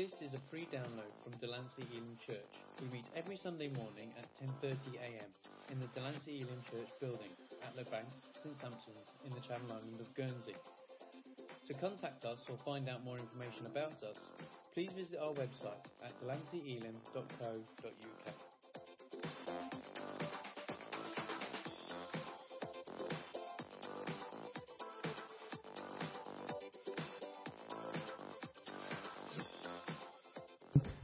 This is a free download from Delancey Elim Church. We meet every Sunday morning at 10:30 a.m. in the Delancey Elim Church building at Les Banques, St Sampson's in the Channel Island of Guernsey. To contact us or find out more information about us, please visit our website at delanceyelim.co.uk.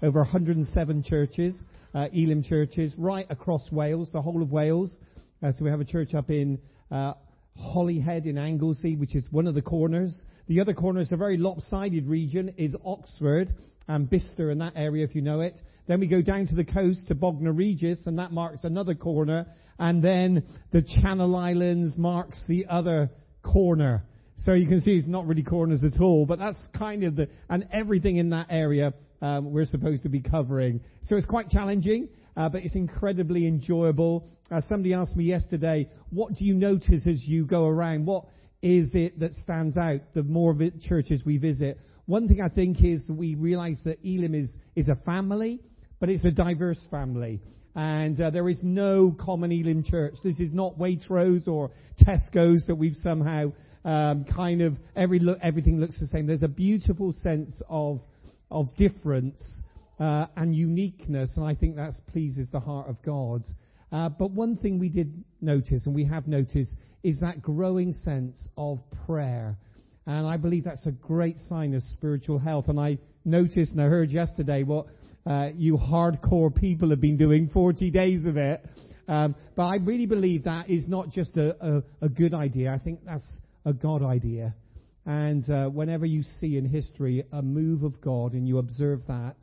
over 107 churches, uh, Elim churches, right across Wales, the whole of Wales. Uh, so we have a church up in uh, Holyhead in Anglesey, which is one of the corners. The other corner is a very lopsided region, is Oxford and Bicester in that area, if you know it. Then we go down to the coast to Bognor Regis, and that marks another corner. And then the Channel Islands marks the other corner. So you can see it's not really corners at all, but that's kind of the, and everything in that area um, we're supposed to be covering. So it's quite challenging, uh, but it's incredibly enjoyable. Uh, somebody asked me yesterday, what do you notice as you go around? What is it that stands out the more it churches we visit? One thing I think is we realize that Elim is, is a family, but it's a diverse family. And uh, there is no common Elim church. This is not Waitrose or Tesco's that we've somehow um, kind of every look, everything looks the same. There's a beautiful sense of of difference uh, and uniqueness, and I think that pleases the heart of God. Uh, but one thing we did notice, and we have noticed, is that growing sense of prayer. And I believe that's a great sign of spiritual health. And I noticed and I heard yesterday what uh, you hardcore people have been doing 40 days of it. Um, but I really believe that is not just a, a, a good idea. I think that's a God idea. And uh, whenever you see in history a move of God and you observe that,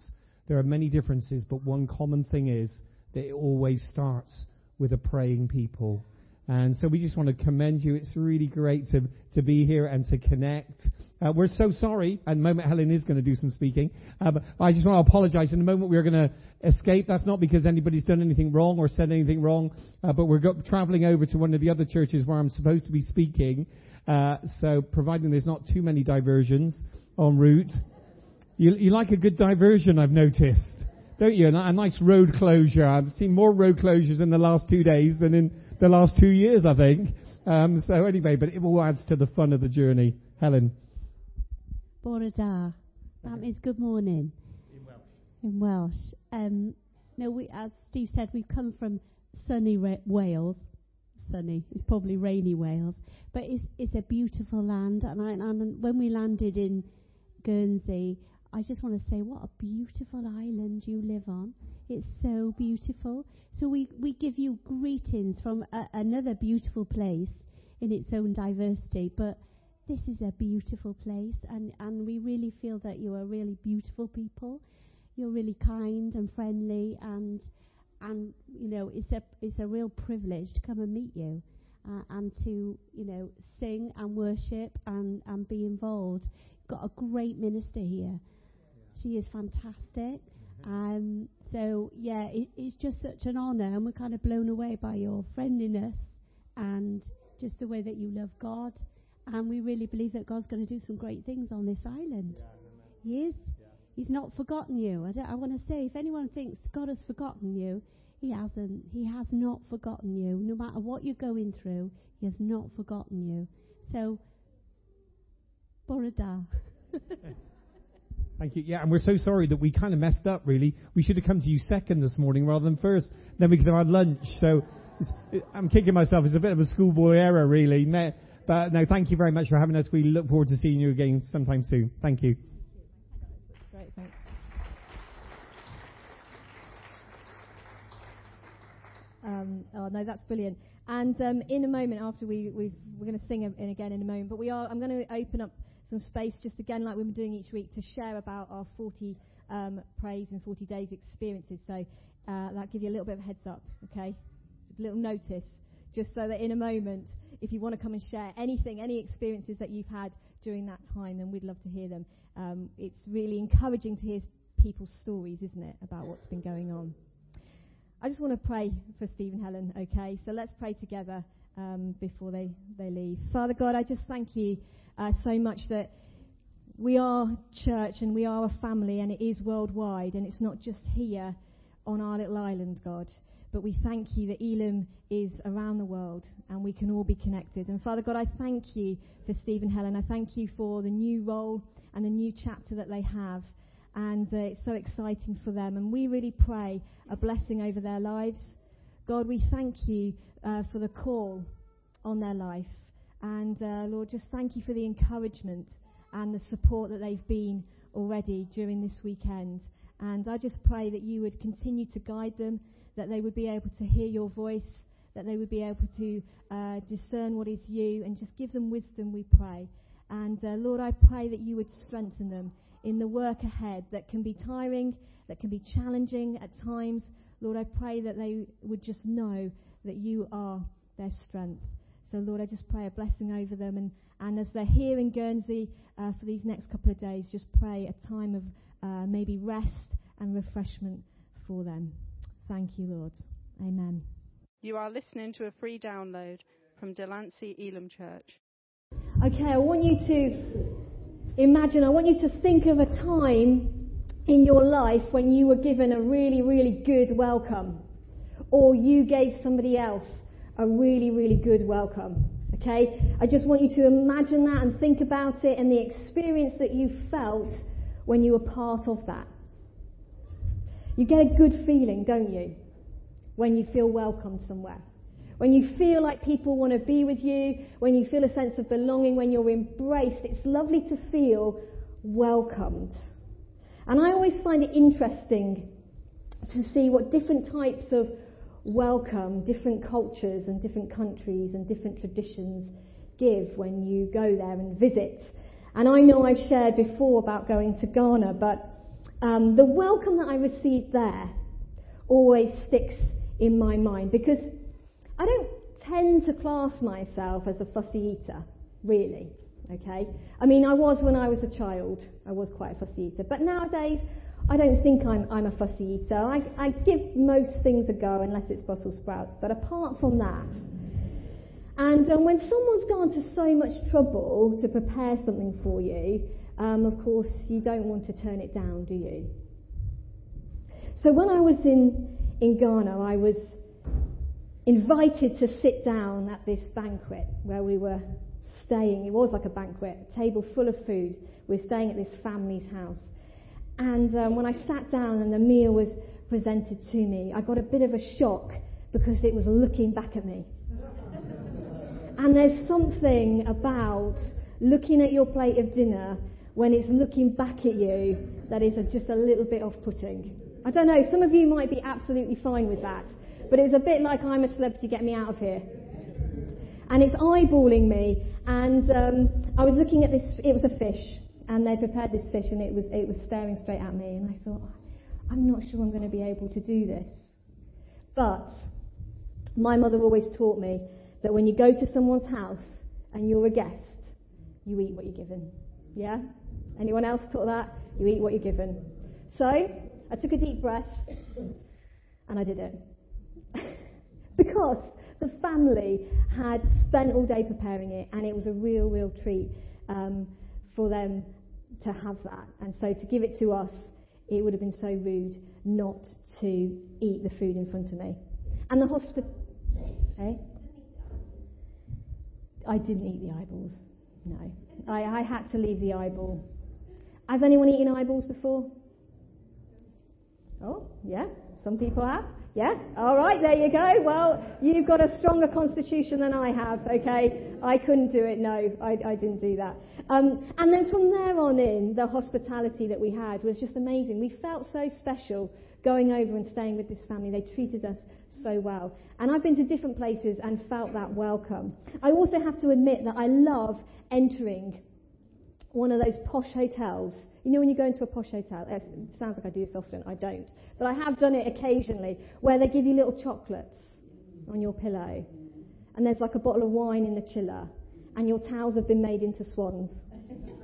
there are many differences, but one common thing is that it always starts with a praying people. And so we just want to commend you. It's really great to, to be here and to connect. Uh, we're so sorry. At the moment, Helen is going to do some speaking. Uh, but I just want to apologize. In the moment, we're going to escape. That's not because anybody's done anything wrong or said anything wrong, uh, but we're go- traveling over to one of the other churches where I'm supposed to be speaking. Uh, so providing there's not too many diversions en route. You, you like a good diversion, I've noticed, don't you? A nice road closure. I've seen more road closures in the last two days than in the last two years, I think. Um, so anyway, but it all adds to the fun of the journey. Helen. Bore da. That means good morning. In Welsh. In Welsh. Um, no, we, as Steve said, we've come from sunny Ra- Wales. Sunny. It's probably rainy Wales, but it's it's a beautiful land. And, I, and when we landed in Guernsey, I just want to say, what a beautiful island you live on. It's so beautiful. So we, we give you greetings from a, another beautiful place in its own diversity, but this is a beautiful place, and, and we really feel that you are really beautiful people. You're really kind and friendly, and and you know it's a it's a real privilege to come and meet you, uh, and to you know sing and worship and and be involved. Got a great minister here. She is fantastic. Um, so yeah, it, it's just such an honour, and we're kind of blown away by your friendliness and just the way that you love God. And we really believe that God's going to do some great things on this island. he is. He's not forgotten you. I, I want to say, if anyone thinks God has forgotten you, He hasn't. He has not forgotten you. No matter what you're going through, He has not forgotten you. So, Bore da. Thank you. Yeah, and we're so sorry that we kind of messed up, really. We should have come to you second this morning rather than first. Then we could have had lunch. So it, I'm kicking myself. It's a bit of a schoolboy error, really. But no, thank you very much for having us. We look forward to seeing you again sometime soon. Thank you. Great, thanks. Um, oh no, that's brilliant. And um, in a moment, after we we've, we're going to sing in again in a moment, but we are. I'm going to open up some space, just again like we've been doing each week, to share about our 40 um, praise and 40 days experiences. So uh, that give you a little bit of a heads up, okay? A little notice, just so that in a moment, if you want to come and share anything, any experiences that you've had during that time, then we'd love to hear them. Um, it's really encouraging to hear people's stories, isn't it, about what's been going on. I just want to pray for Steve and Helen, okay? So let's pray together um, before they, they leave. Father God, I just thank you uh, so much that we are church and we are a family and it is worldwide and it's not just here on our little island, God. But we thank you that Elim is around the world and we can all be connected. And Father God, I thank you for Steve and Helen. I thank you for the new role and the new chapter that they have. And uh, it's so exciting for them. And we really pray a blessing over their lives. God, we thank you uh, for the call on their life. And uh, Lord, just thank you for the encouragement and the support that they've been already during this weekend. And I just pray that you would continue to guide them, that they would be able to hear your voice, that they would be able to uh, discern what is you, and just give them wisdom, we pray. And uh, Lord, I pray that you would strengthen them in the work ahead that can be tiring, that can be challenging at times. Lord, I pray that they would just know that you are their strength. So, Lord, I just pray a blessing over them. And, and as they're here in Guernsey uh, for these next couple of days, just pray a time of uh, maybe rest and refreshment for them. Thank you, Lord. Amen. You are listening to a free download from Delancey Elim Church. Okay, I want you to imagine, I want you to think of a time in your life when you were given a really, really good welcome, or you gave somebody else a really, really good welcome. Okay? I just want you to imagine that and think about it and the experience that you felt when you were part of that. You get a good feeling, don't you? When you feel welcomed somewhere. When you feel like people want to be with you, when you feel a sense of belonging, when you're embraced, it's lovely to feel welcomed. And I always find it interesting to see what different types of welcome different cultures and different countries and different traditions give when you go there and visit. And I know I've shared before about going to Ghana, but um, the welcome that I received there always sticks in my mind because I don't tend to class myself as a fussy eater, really. Okay? I mean, I was when I was a child, I was quite a fussy eater, but nowadays I don't think I'm, I'm a fussy eater. I, I give most things a go unless it's Brussels sprouts, but apart from that, and um, when someone's gone to so much trouble to prepare something for you, um, of course, you don't want to turn it down, do you? So when I was in, in Ghana, I was invited to sit down at this banquet where we were staying. It was like a banquet, a table full of food. We were staying at this family's house. And um, when I sat down and the meal was presented to me, I got a bit of a shock because it was looking back at me. and there's something about looking at your plate of dinner when it's looking back at you that is a, just a little bit off putting. I don't know, some of you might be absolutely fine with that, but it's a bit like I'm a celebrity, get me out of here. And it's eyeballing me, and um, I was looking at this, it was a fish, and they prepared this fish and it was, it was staring straight at me. And I thought, I'm not sure I'm going to be able to do this. But my mother always taught me that when you go to someone's house and you're a guest, you eat what you're given. Yeah? Anyone else taught that? You eat what you're given. So I took a deep breath and I did it. because the family had spent all day preparing it and it was a real, real treat. Um, for them to have that. And so to give it to us, it would have been so rude not to eat the food in front of me. And the hospital. Eh? I didn't eat the eyeballs. No. I, I had to leave the eyeball. Has anyone eaten eyeballs before? Oh, yeah. Some people have. Yeah? All right, there you go. Well, you've got a stronger constitution than I have, okay? I couldn't do it. No, I, I didn't do that. Um, and then from there on in, the hospitality that we had was just amazing. We felt so special going over and staying with this family. They treated us so well. And I've been to different places and felt that welcome. I also have to admit that I love entering one of those posh hotels you know when you go into a posh hotel, it sounds like I do this often, I don't, but I have done it occasionally, where they give you little chocolates on your pillow, and there's like a bottle of wine in the chiller, and your towels have been made into swans,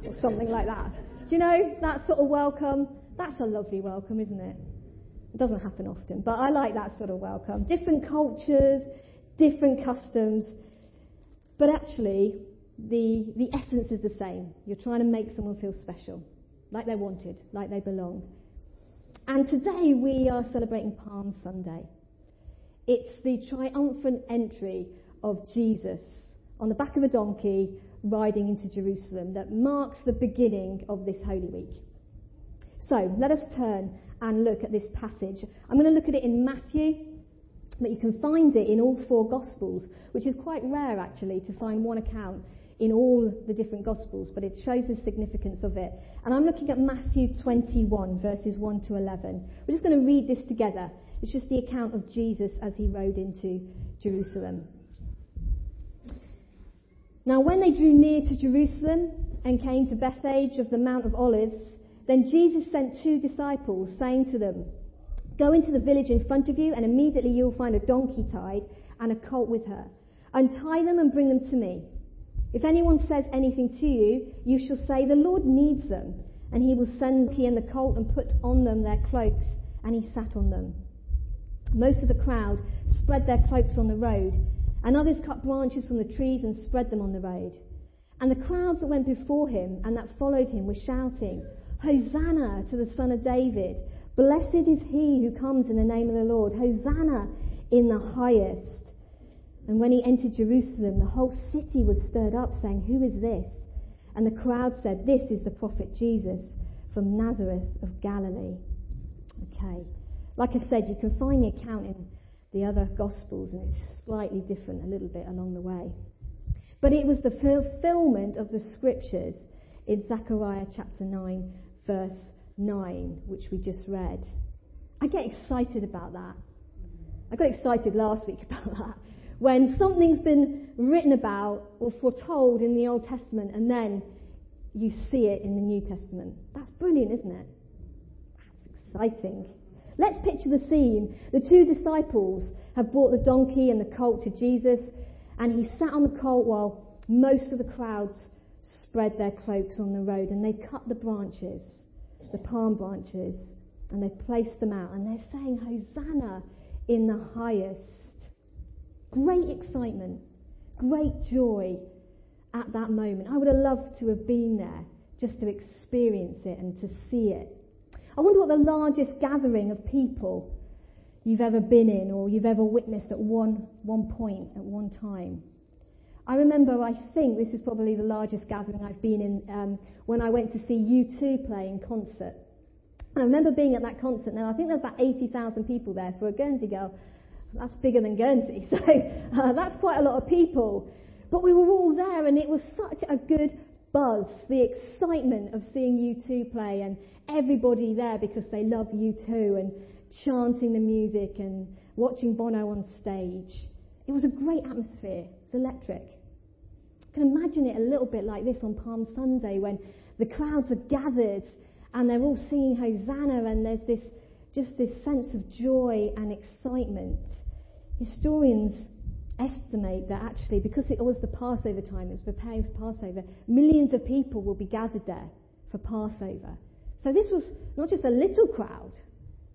or something like that. Do you know, that sort of welcome? That's a lovely welcome, isn't it? It doesn't happen often, but I like that sort of welcome. Different cultures, different customs, but actually, the, the essence is the same. You're trying to make someone feel special, like they're wanted, like they belong. And today we are celebrating Palm Sunday. It's the triumphant entry of Jesus on the back of a donkey riding into Jerusalem that marks the beginning of this Holy Week. So let us turn and look at this passage. I'm going to look at it in Matthew, but you can find it in all four Gospels, which is quite rare actually to find one account in all the different Gospels, but it shows the significance of it. And I'm looking at Matthew 21, verses 1 to 11. We're just going to read this together. It's just the account of Jesus as he rode into Jerusalem. Now, when they drew near to Jerusalem and came to Bethphage of the Mount of Olives, then Jesus sent two disciples, saying to them, Go into the village in front of you, and immediately you'll find a donkey tied and a colt with her. Untie them and bring them to me. If anyone says anything to you, you shall say, The Lord needs them. And he will send he and the colt and put on them their cloaks, and he sat on them. Most of the crowd spread their cloaks on the road, and others cut branches from the trees and spread them on the road. And the crowds that went before him and that followed him were shouting, Hosanna to the Son of David! Blessed is he who comes in the name of the Lord! Hosanna in the highest! And when he entered Jerusalem, the whole city was stirred up, saying, Who is this? And the crowd said, This is the prophet Jesus from Nazareth of Galilee. Okay. Like I said, you can find the account in the other Gospels, and it's slightly different a little bit along the way. But it was the fulfillment of the scriptures in Zechariah chapter 9, verse 9, which we just read. I get excited about that. I got excited last week about that when something's been written about or foretold in the Old Testament and then you see it in the New Testament. That's brilliant, isn't it? That's exciting. Let's picture the scene. The two disciples have brought the donkey and the colt to Jesus, and he sat on the colt while most of the crowds spread their cloaks on the road, and they cut the branches, the palm branches, and they placed them out, and they're saying, Hosanna in the highest. Great excitement, great joy at that moment. I would have loved to have been there just to experience it and to see it. I wonder what the largest gathering of people you've ever been in or you've ever witnessed at one, one point, at one time. I remember, I think this is probably the largest gathering I've been in um, when I went to see U2 play in concert. I remember being at that concert, now I think there's about 80,000 people there for a Guernsey girl. That's bigger than Guernsey, so uh, that's quite a lot of people. But we were all there, and it was such a good buzz, the excitement of seeing U2 play, and everybody there because they love U2, and chanting the music and watching Bono on stage. It was a great atmosphere. It was electric. I can imagine it a little bit like this on Palm Sunday when the crowds are gathered and they're all singing Hosanna, and there's this just this sense of joy and excitement. Historians estimate that actually, because it was the Passover time, it was preparing for Passover, millions of people will be gathered there for Passover. So this was not just a little crowd,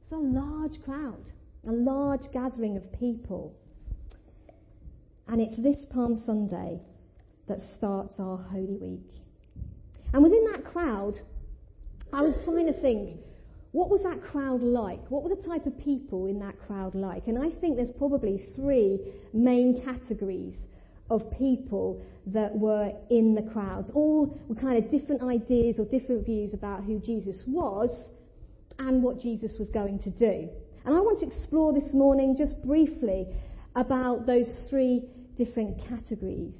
it's a large crowd, a large gathering of people. And it's this Palm Sunday that starts our Holy Week. And within that crowd, I was trying to think what was that crowd like? What were the type of people in that crowd like? And I think there's probably three main categories of people that were in the crowds. All were kind of different ideas or different views about who Jesus was and what Jesus was going to do. And I want to explore this morning just briefly about those three different categories.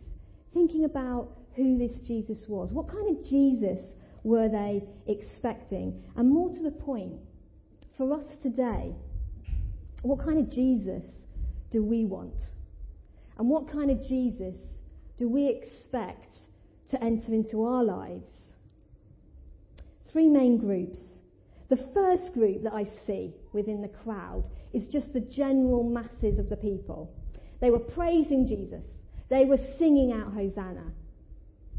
Thinking about who this Jesus was. What kind of Jesus were they expecting? And more to the point, for us today, what kind of Jesus do we want? And what kind of Jesus do we expect to enter into our lives? Three main groups. The first group that I see within the crowd is just the general masses of the people. They were praising Jesus. They were singing out Hosanna.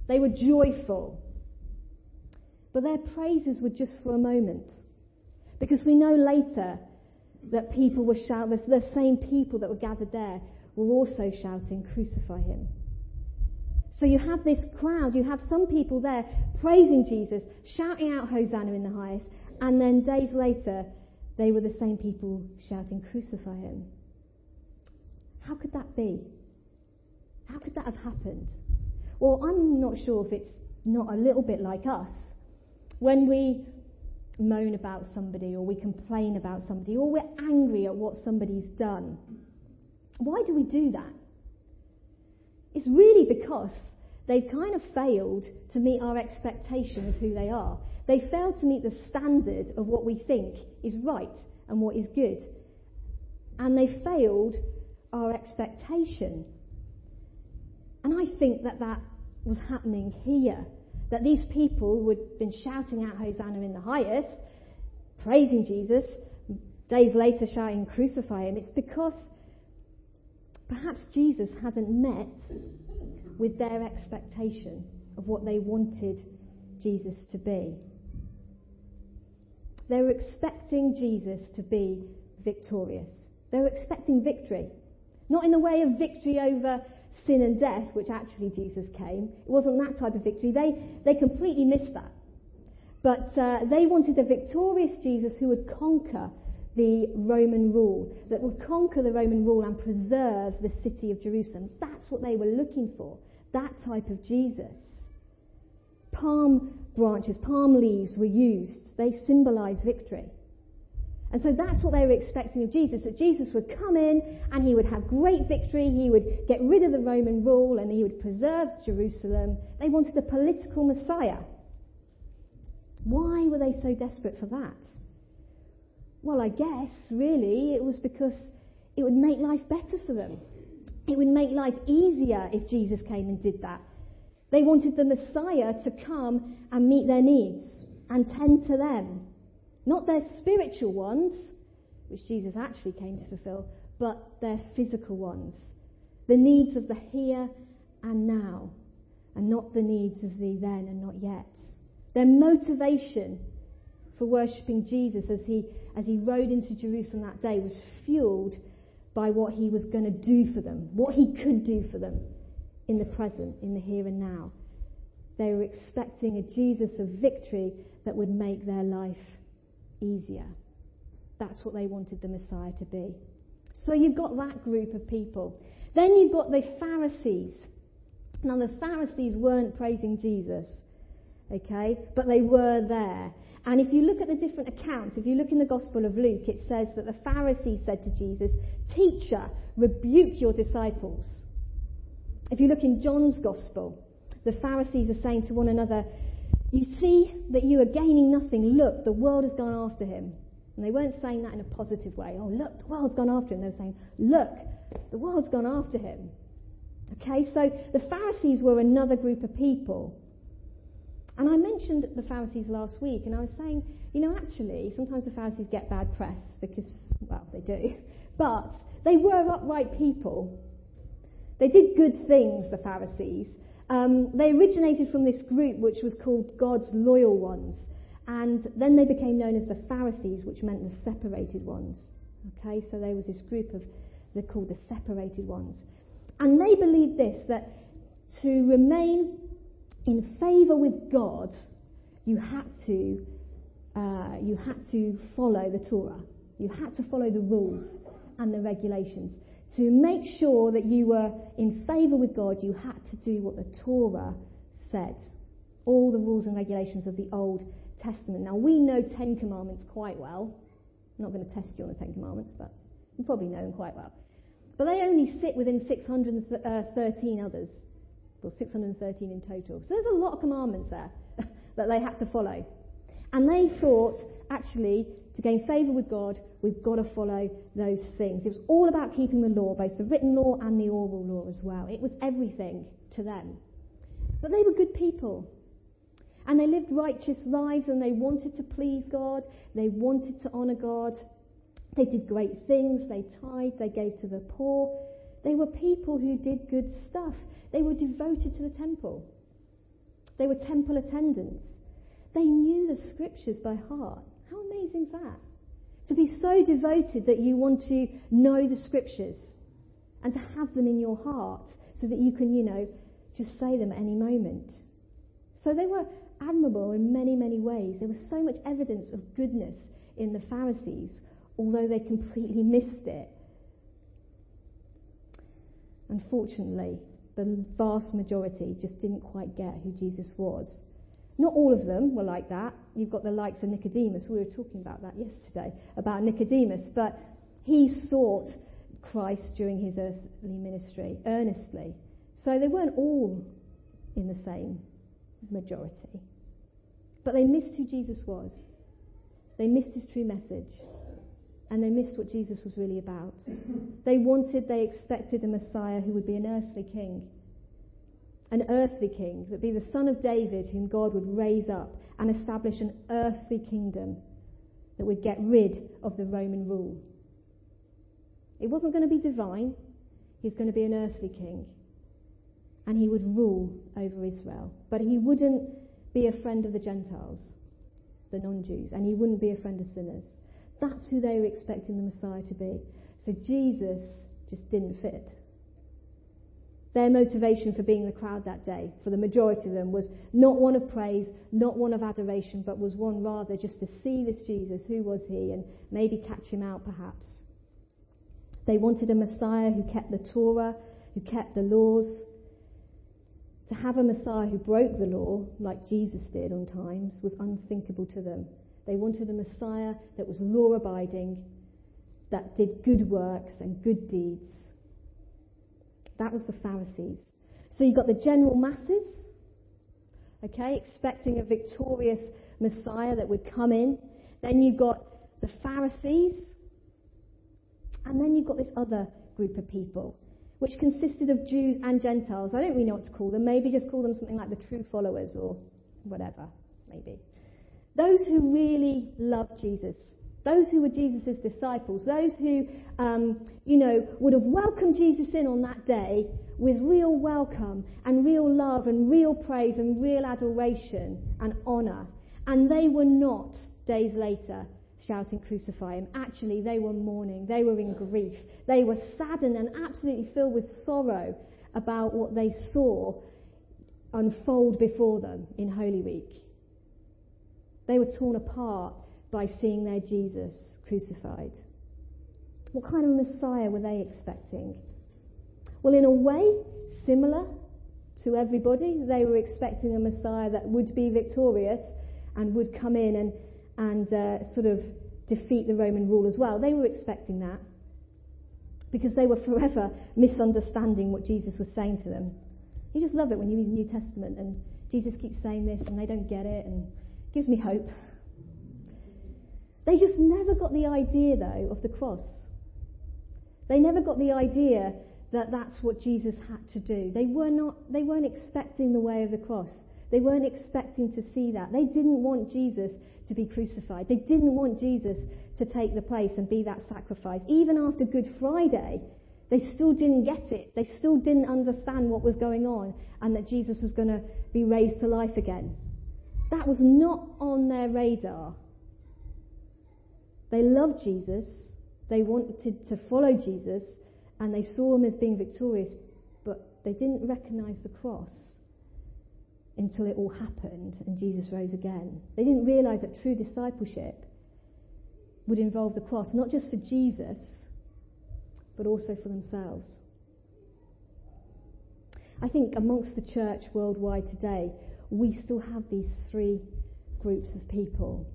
They were joyful. But their praises were just for a moment. Because we know later that people were shouting, the same people that were gathered there were also shouting, Crucify him. So you have this crowd, you have some people there praising Jesus, shouting out Hosanna in the highest, and then days later, they were the same people shouting, Crucify him. How could that be? How could that have happened? Well, I'm not sure if it's not a little bit like us. When we moan about somebody, or we complain about somebody, or we're angry at what somebody's done, why do we do that? It's really because they've kind of failed to meet our expectation of who they are. They failed to meet the standard of what we think is right and what is good. And they failed our expectation. And I think that that was happening here. That these people who had been shouting out Hosanna in the highest, praising Jesus, days later shouting, Crucify him, it's because perhaps Jesus hadn't met with their expectation of what they wanted Jesus to be. They were expecting Jesus to be victorious. They were expecting victory. Not in the way of victory over sin and death, which actually Jesus came. It wasn't that type of victory. They, they completely missed that. But uh, they wanted a victorious Jesus who would conquer the Roman rule, that would conquer the Roman rule and preserve the city of Jerusalem. That's what they were looking for, that type of Jesus. Palm branches, palm leaves were used. They symbolize victory. And so that's what they were expecting of Jesus, that Jesus would come in and he would have great victory, he would get rid of the Roman rule and he would preserve Jerusalem. They wanted a political Messiah. Why were they so desperate for that? Well, I guess really it was because it would make life better for them. It would make life easier if Jesus came and did that. They wanted the Messiah to come and meet their needs and tend to them. Not their spiritual ones, which Jesus actually came to fulfill, but their physical ones. The needs of the here and now, and not the needs of the then and not yet. Their motivation for worshipping Jesus as he, as he rode into Jerusalem that day was fueled by what he was going to do for them, what he could do for them in the present, in the here and now. They were expecting a Jesus of victory that would make their life easier. That's what they wanted the Messiah to be. So you've got that group of people. Then you've got the Pharisees. Now the Pharisees weren't praising Jesus, okay, but they were there. And if you look at the different accounts, if you look in the Gospel of Luke, it says that the Pharisees said to Jesus, Teacher, rebuke your disciples. If you look in John's Gospel, the Pharisees are saying to one another, You see that you are gaining nothing. Look, the world has gone after him. And they weren't saying that in a positive way. Oh, look, the world's gone after him. They were saying, Look, the world's gone after him. Okay, so the Pharisees were another group of people and I mentioned the Pharisees last week, and I was saying, you know, actually, sometimes the Pharisees get bad press because, well, they do. But they were upright people. They did good things, the Pharisees. Um, they originated from this group which was called God's loyal ones. And then they became known as the Pharisees, which meant the separated ones. Okay, so there was this group of, they're called the separated ones. And they believed this, that to remain in favour with God, you had to uh, you had to follow the Torah. You had to follow the rules and the regulations. To make sure that you were in favour with God, you had to do what the Torah said. All the rules and regulations of the Old Testament. Now, we know Ten Commandments quite well. I'm not going to test you on the Ten Commandments, but you probably know them quite well. But they only sit within 613 others or 613 in total. So there's a lot of commandments there that they had to follow. And they thought, actually, to gain favour with God, we've got to follow those things. It was all about keeping the law, both the written law and the oral law as well. It was everything to them. But they were good people. And they lived righteous lives and they wanted to please God. They wanted to honour God. They did great things. They tithed. They gave to the poor. They were people who did good stuff. They were devoted to the temple. They were temple attendants. They knew the scriptures by heart. How amazing is that? To be so devoted that you want to know the scriptures and to have them in your heart so that you can, you know, just say them at any moment. So they were admirable in many, many ways. There was so much evidence of goodness in the Pharisees, although they completely missed it. Unfortunately, the vast majority just didn't quite get who Jesus was. Not all of them were like that. You've got the likes of Nicodemus. We were talking about that yesterday, about Nicodemus. But he sought Christ during his earthly ministry earnestly. So they weren't all in the same majority. But they missed who Jesus was. They missed his true message. And they missed what Jesus was really about. they wanted, they expected a Messiah who would be an earthly king. An earthly king that be the son of David, whom God would raise up and establish an earthly kingdom that would get rid of the Roman rule. It wasn't going to be divine, he was going to be an earthly king. And he would rule over Israel. But he wouldn't be a friend of the Gentiles, the non Jews, and he wouldn't be a friend of sinners. That's who they were expecting the Messiah to be. So Jesus just didn't fit. Their motivation for being in the crowd that day, for the majority of them, was not one of praise, not one of adoration, but was one rather just to see this Jesus, who was he, and maybe catch him out perhaps. They wanted a Messiah who kept the Torah, who kept the laws. To have a Messiah who broke the law, like Jesus did on times, was unthinkable to them. They wanted a Messiah that was law abiding, that did good works and good deeds. That was the Pharisees. So you've got the general masses, okay, expecting a victorious Messiah that would come in. Then you've got the Pharisees. And then you've got this other group of people, which consisted of Jews and Gentiles. I don't really know what to call them. Maybe just call them something like the true followers or whatever, maybe. Those who really loved Jesus, those who were Jesus' disciples, those who, um, you know, would have welcomed Jesus in on that day with real welcome and real love and real praise and real adoration and honour. And they were not, days later, shouting, Crucify him. Actually, they were mourning. They were in grief. They were saddened and absolutely filled with sorrow about what they saw unfold before them in Holy Week. They were torn apart by seeing their Jesus crucified. What kind of Messiah were they expecting? Well, in a way, similar to everybody. They were expecting a Messiah that would be victorious and would come in and, and uh, sort of defeat the Roman rule as well. They were expecting that because they were forever misunderstanding what Jesus was saying to them. You just love it when you read the New Testament and Jesus keeps saying this and they don't get it and it gives me hope. They just never got the idea, though, of the cross. They never got the idea that that's what Jesus had to do. They, were not, they weren't expecting the way of the cross. They weren't expecting to see that. They didn't want Jesus to be crucified. They didn't want Jesus to take the place and be that sacrifice. Even after Good Friday, they still didn't get it. They still didn't understand what was going on and that Jesus was going to be raised to life again. That was not on their radar. They loved Jesus, they wanted to follow Jesus, and they saw him as being victorious, but they didn't recognize the cross until it all happened and Jesus rose again. They didn't realize that true discipleship would involve the cross, not just for Jesus, but also for themselves. I think amongst the church worldwide today, we still have these three groups of people.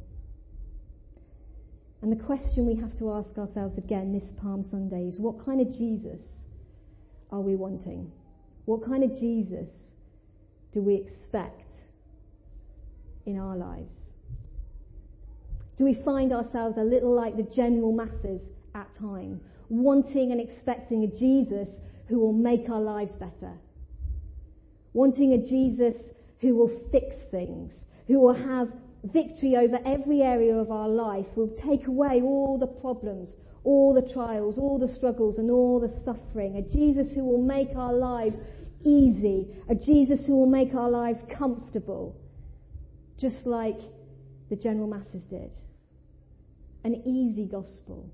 And the question we have to ask ourselves again this Palm Sunday is what kind of Jesus are we wanting? What kind of Jesus do we expect in our lives? Do we find ourselves a little like the general masses at times, wanting and expecting a Jesus who will make our lives better? Wanting a Jesus who will fix things, who will have victory over every area of our life, will take away all the problems, all the trials, all the struggles, and all the suffering. A Jesus who will make our lives easy. A Jesus who will make our lives comfortable. Just like the general masses did. An easy gospel.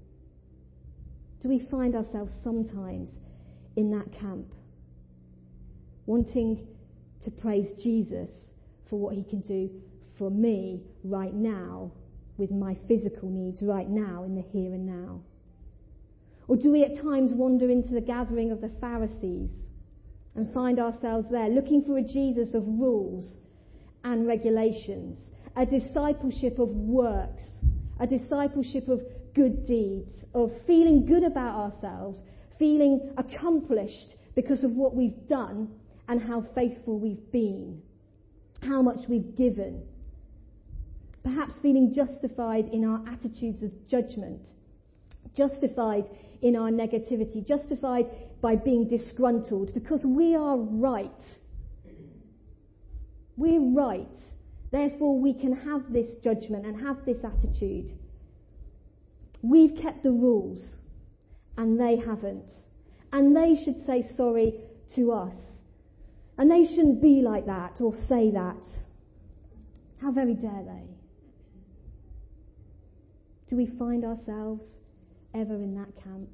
Do we find ourselves sometimes in that camp? Wanting to praise Jesus for what he can do for me right now with my physical needs right now in the here and now? Or do we at times wander into the gathering of the Pharisees and find ourselves there looking for a Jesus of rules and regulations, a discipleship of works, a discipleship of good deeds, of feeling good about ourselves, feeling accomplished because of what we've done and how faithful we've been, how much we've given. Perhaps feeling justified in our attitudes of judgment, justified in our negativity, justified by being disgruntled because we are right. We're right. Therefore, we can have this judgment and have this attitude. We've kept the rules and they haven't. And they should say sorry to us. And they shouldn't be like that or say that. How very dare they? Do we find ourselves ever in that camp?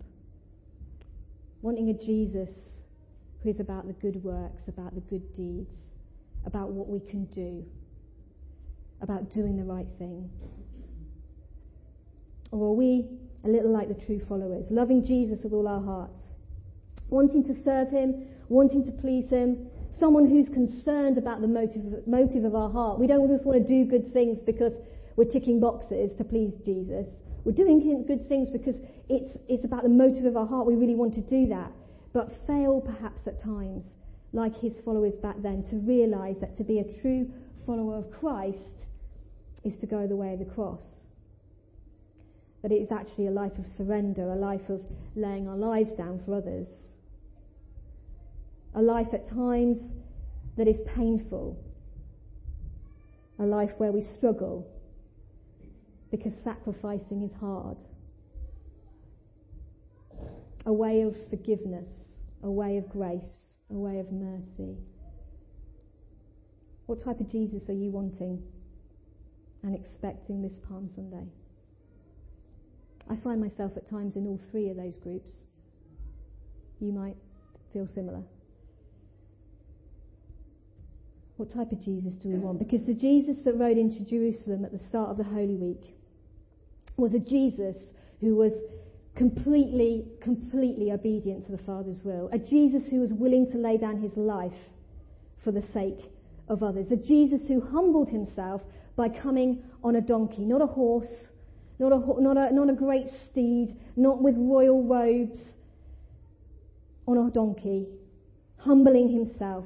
Wanting a Jesus who is about the good works, about the good deeds, about what we can do, about doing the right thing? Or are we a little like the true followers, loving Jesus with all our hearts, wanting to serve him, wanting to please him, someone who's concerned about the motive, motive of our heart. We don't just want to do good things because we're ticking boxes to please Jesus. We're doing good things because it's, it's about the motive of our heart. We really want to do that. But fail perhaps at times, like his followers back then, to realize that to be a true follower of Christ is to go the way of the cross. That it is actually a life of surrender, a life of laying our lives down for others. A life at times that is painful. A life where we struggle because sacrificing is hard. A way of forgiveness, a way of grace, a way of mercy. What type of Jesus are you wanting and expecting this Palm Sunday? I find myself at times in all three of those groups. You might feel similar. What type of Jesus do we want? Because the Jesus that rode into Jerusalem at the start of the Holy Week was a Jesus who was completely, completely obedient to the Father's will. A Jesus who was willing to lay down his life for the sake of others. A Jesus who humbled himself by coming on a donkey, not a horse, not a, not a, not a great steed, not with royal robes, on a donkey, humbling himself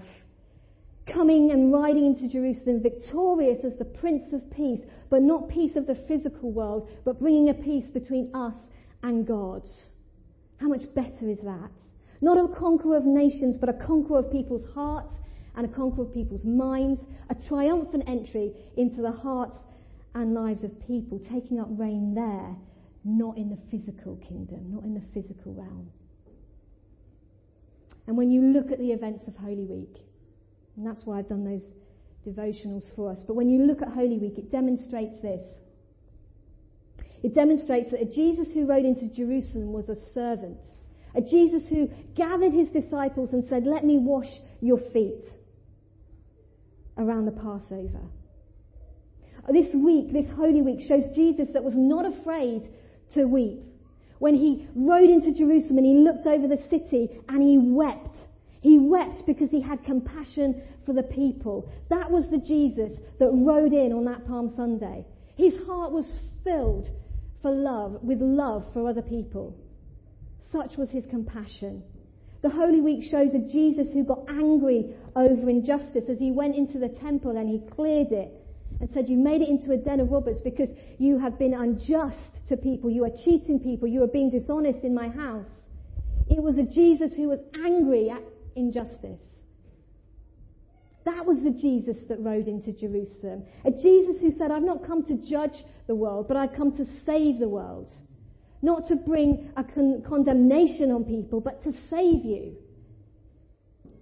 coming and riding into Jerusalem victorious as the Prince of Peace, but not peace of the physical world, but bringing a peace between us and God. How much better is that? Not a conqueror of nations, but a conqueror of people's hearts and a conqueror of people's minds, a triumphant entry into the hearts and lives of people, taking up reign there, not in the physical kingdom, not in the physical realm. And when you look at the events of Holy Week, and that's why I've done those devotionals for us. But when you look at Holy Week, it demonstrates this. It demonstrates that a Jesus who rode into Jerusalem was a servant. A Jesus who gathered his disciples and said, Let me wash your feet around the Passover. This week, this Holy Week, shows Jesus that was not afraid to weep. When he rode into Jerusalem and he looked over the city and he wept he wept because he had compassion for the people. That was the Jesus that rode in on that Palm Sunday. His heart was filled for love, with love for other people. Such was his compassion. The Holy Week shows a Jesus who got angry over injustice as he went into the temple and he cleared it and said, You made it into a den of robbers because you have been unjust to people. You are cheating people. You are being dishonest in my house. It was a Jesus who was angry at injustice. That was the Jesus that rode into Jerusalem. A Jesus who said, I've not come to judge the world, but I've come to save the world. Not to bring a con- condemnation on people, but to save you.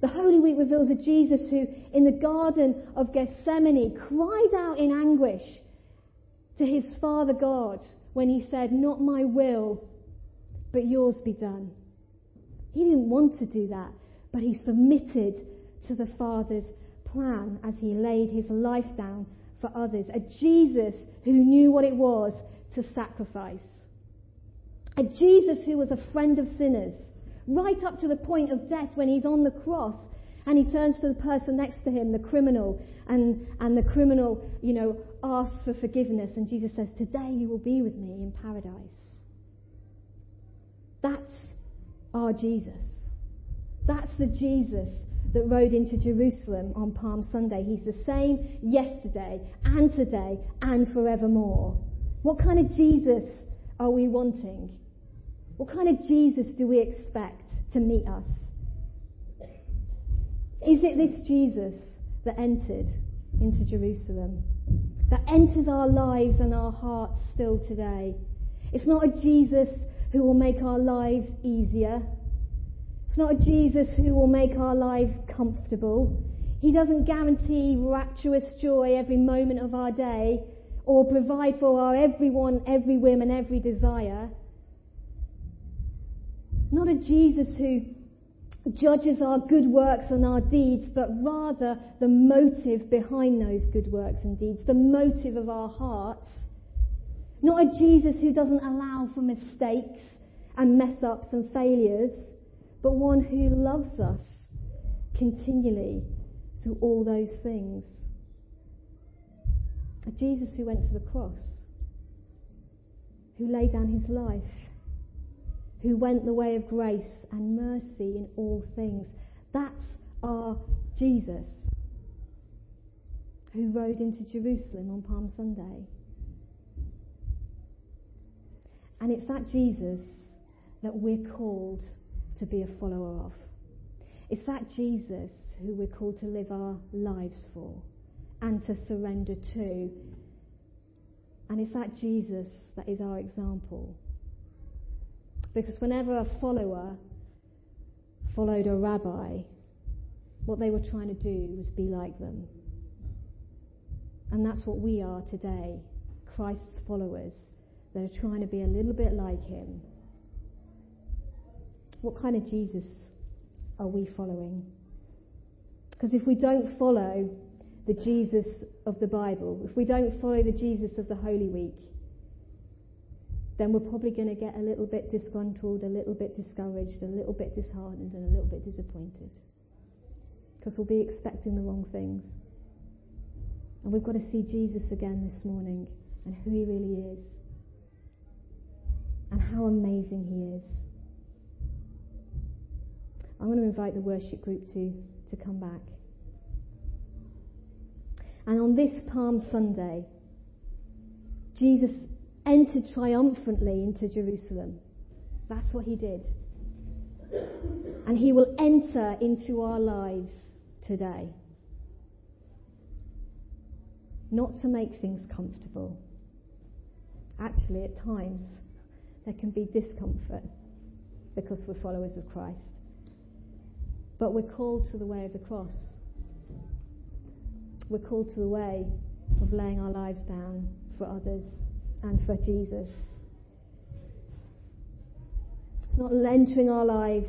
The Holy Week reveals a Jesus who, in the Garden of Gethsemane, cried out in anguish to his Father God when he said, Not my will, but yours be done. He didn't want to do that but he submitted to the Father's plan as he laid his life down for others. A Jesus who knew what it was to sacrifice. A Jesus who was a friend of sinners, right up to the point of death when he's on the cross and he turns to the person next to him, the criminal, and, and the criminal, you know, asks for forgiveness. And Jesus says, Today you will be with me in paradise. That's our Jesus. That's the Jesus that rode into Jerusalem on Palm Sunday. He's the same yesterday and today and forevermore. What kind of Jesus are we wanting? What kind of Jesus do we expect to meet us? Is it this Jesus that entered into Jerusalem? That enters our lives and our hearts still today? It's not a Jesus who will make our lives easier. It's not a Jesus who will make our lives comfortable. He doesn't guarantee rapturous joy every moment of our day or provide for our every want, every whim, and every desire. Not a Jesus who judges our good works and our deeds, but rather the motive behind those good works and deeds, the motive of our hearts. Not a Jesus who doesn't allow for mistakes and mess ups and failures, but one who loves us continually through all those things. A Jesus who went to the cross, who laid down his life who went the way of grace and mercy in all things. That's our Jesus, who rode into Jerusalem on Palm Sunday. And it's that Jesus that we're called to be a follower of. It's that Jesus who we're called to live our lives for and to surrender to. And it's that Jesus that is our example. Because whenever a follower followed a rabbi, what they were trying to do was be like them. And that's what we are today Christ's followers that are trying to be a little bit like him. What kind of Jesus are we following? Because if we don't follow the Jesus of the Bible, if we don't follow the Jesus of the Holy Week, then we're probably going to get a little bit disgruntled, a little bit discouraged, a little bit disheartened, and a little bit disappointed. Because we'll be expecting the wrong things. And we've got to see Jesus again this morning and who he really is. And how amazing he is. I'm going to invite the worship group to, to come back. And on this Palm Sunday, Jesus entered triumphantly into Jerusalem. That's what he did. And he will enter into our lives today. Not to make things comfortable. Actually, at times, there can be discomfort because we're followers of Christ. But we're called to the way of the cross. We're called to the way of laying our lives down for others and for Jesus. It's not entering our lives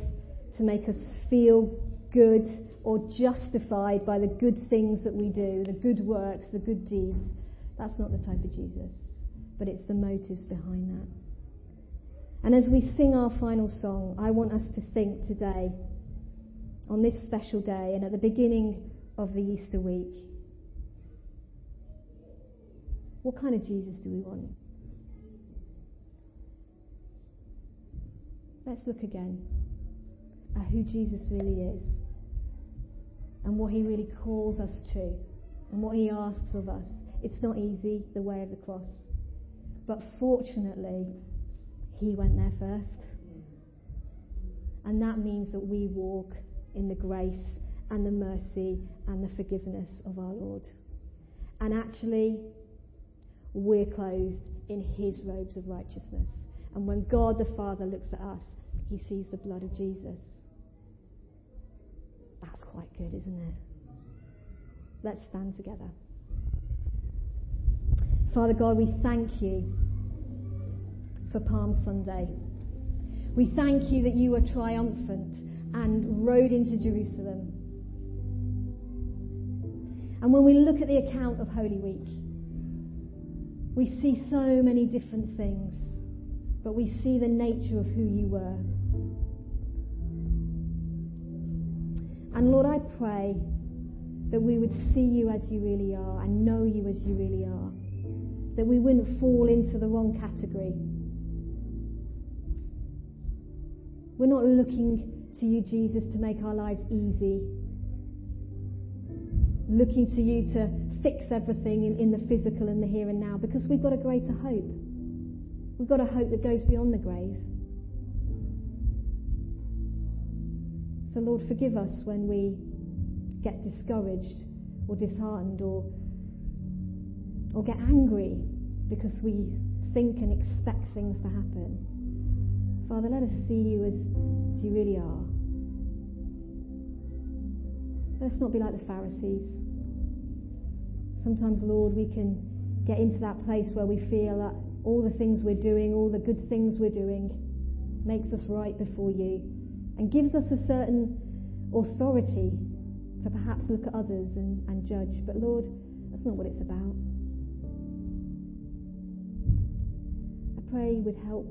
to make us feel good or justified by the good things that we do, the good works, the good deeds. That's not the type of Jesus. But it's the motives behind that. And as we sing our final song, I want us to think today, on this special day and at the beginning of the Easter week, what kind of Jesus do we want? Let's look again at who Jesus really is and what he really calls us to and what he asks of us. It's not easy, the way of the cross. But fortunately, he went there first. And that means that we walk in the grace and the mercy and the forgiveness of our Lord. And actually, we're clothed in his robes of righteousness. And when God the Father looks at us, he sees the blood of Jesus. That's quite good, isn't it? Let's stand together. Father God, we thank you for Palm Sunday. We thank you that you were triumphant and rode into Jerusalem. And when we look at the account of Holy Week, we see so many different things, but we see the nature of who you were. And Lord, I pray that we would see you as you really are and know you as you really are. That we wouldn't fall into the wrong category. We're not looking to you, Jesus, to make our lives easy. Looking to you to fix everything in, in the physical and the here and now because we've got a greater hope. We've got a hope that goes beyond the grave. So, Lord, forgive us when we get discouraged or disheartened or, or get angry because we think and expect things to happen. Father, let us see you as, as you really are. Let's not be like the Pharisees. Sometimes, Lord, we can get into that place where we feel that all the things we're doing, all the good things we're doing, makes us right before you and gives us a certain authority to perhaps look at others and, and judge. But Lord, that's not what it's about. I pray would help,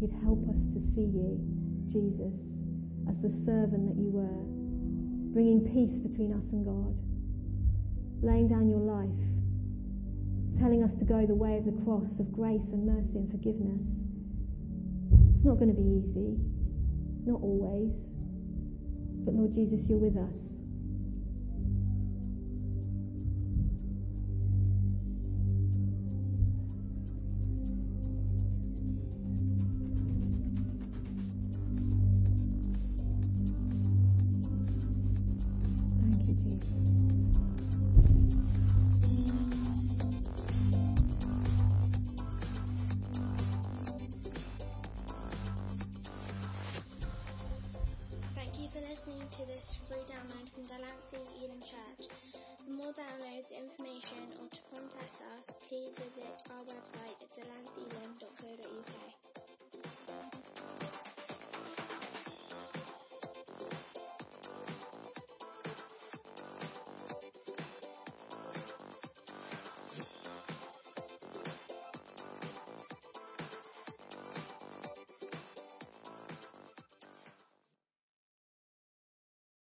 you'd help us to see you, Jesus, as the servant that you were, bringing peace between us and God, laying down your life, telling us to go the way of the cross of grace and mercy and forgiveness. It's not going to be easy, not always. But Lord Jesus, you're with us.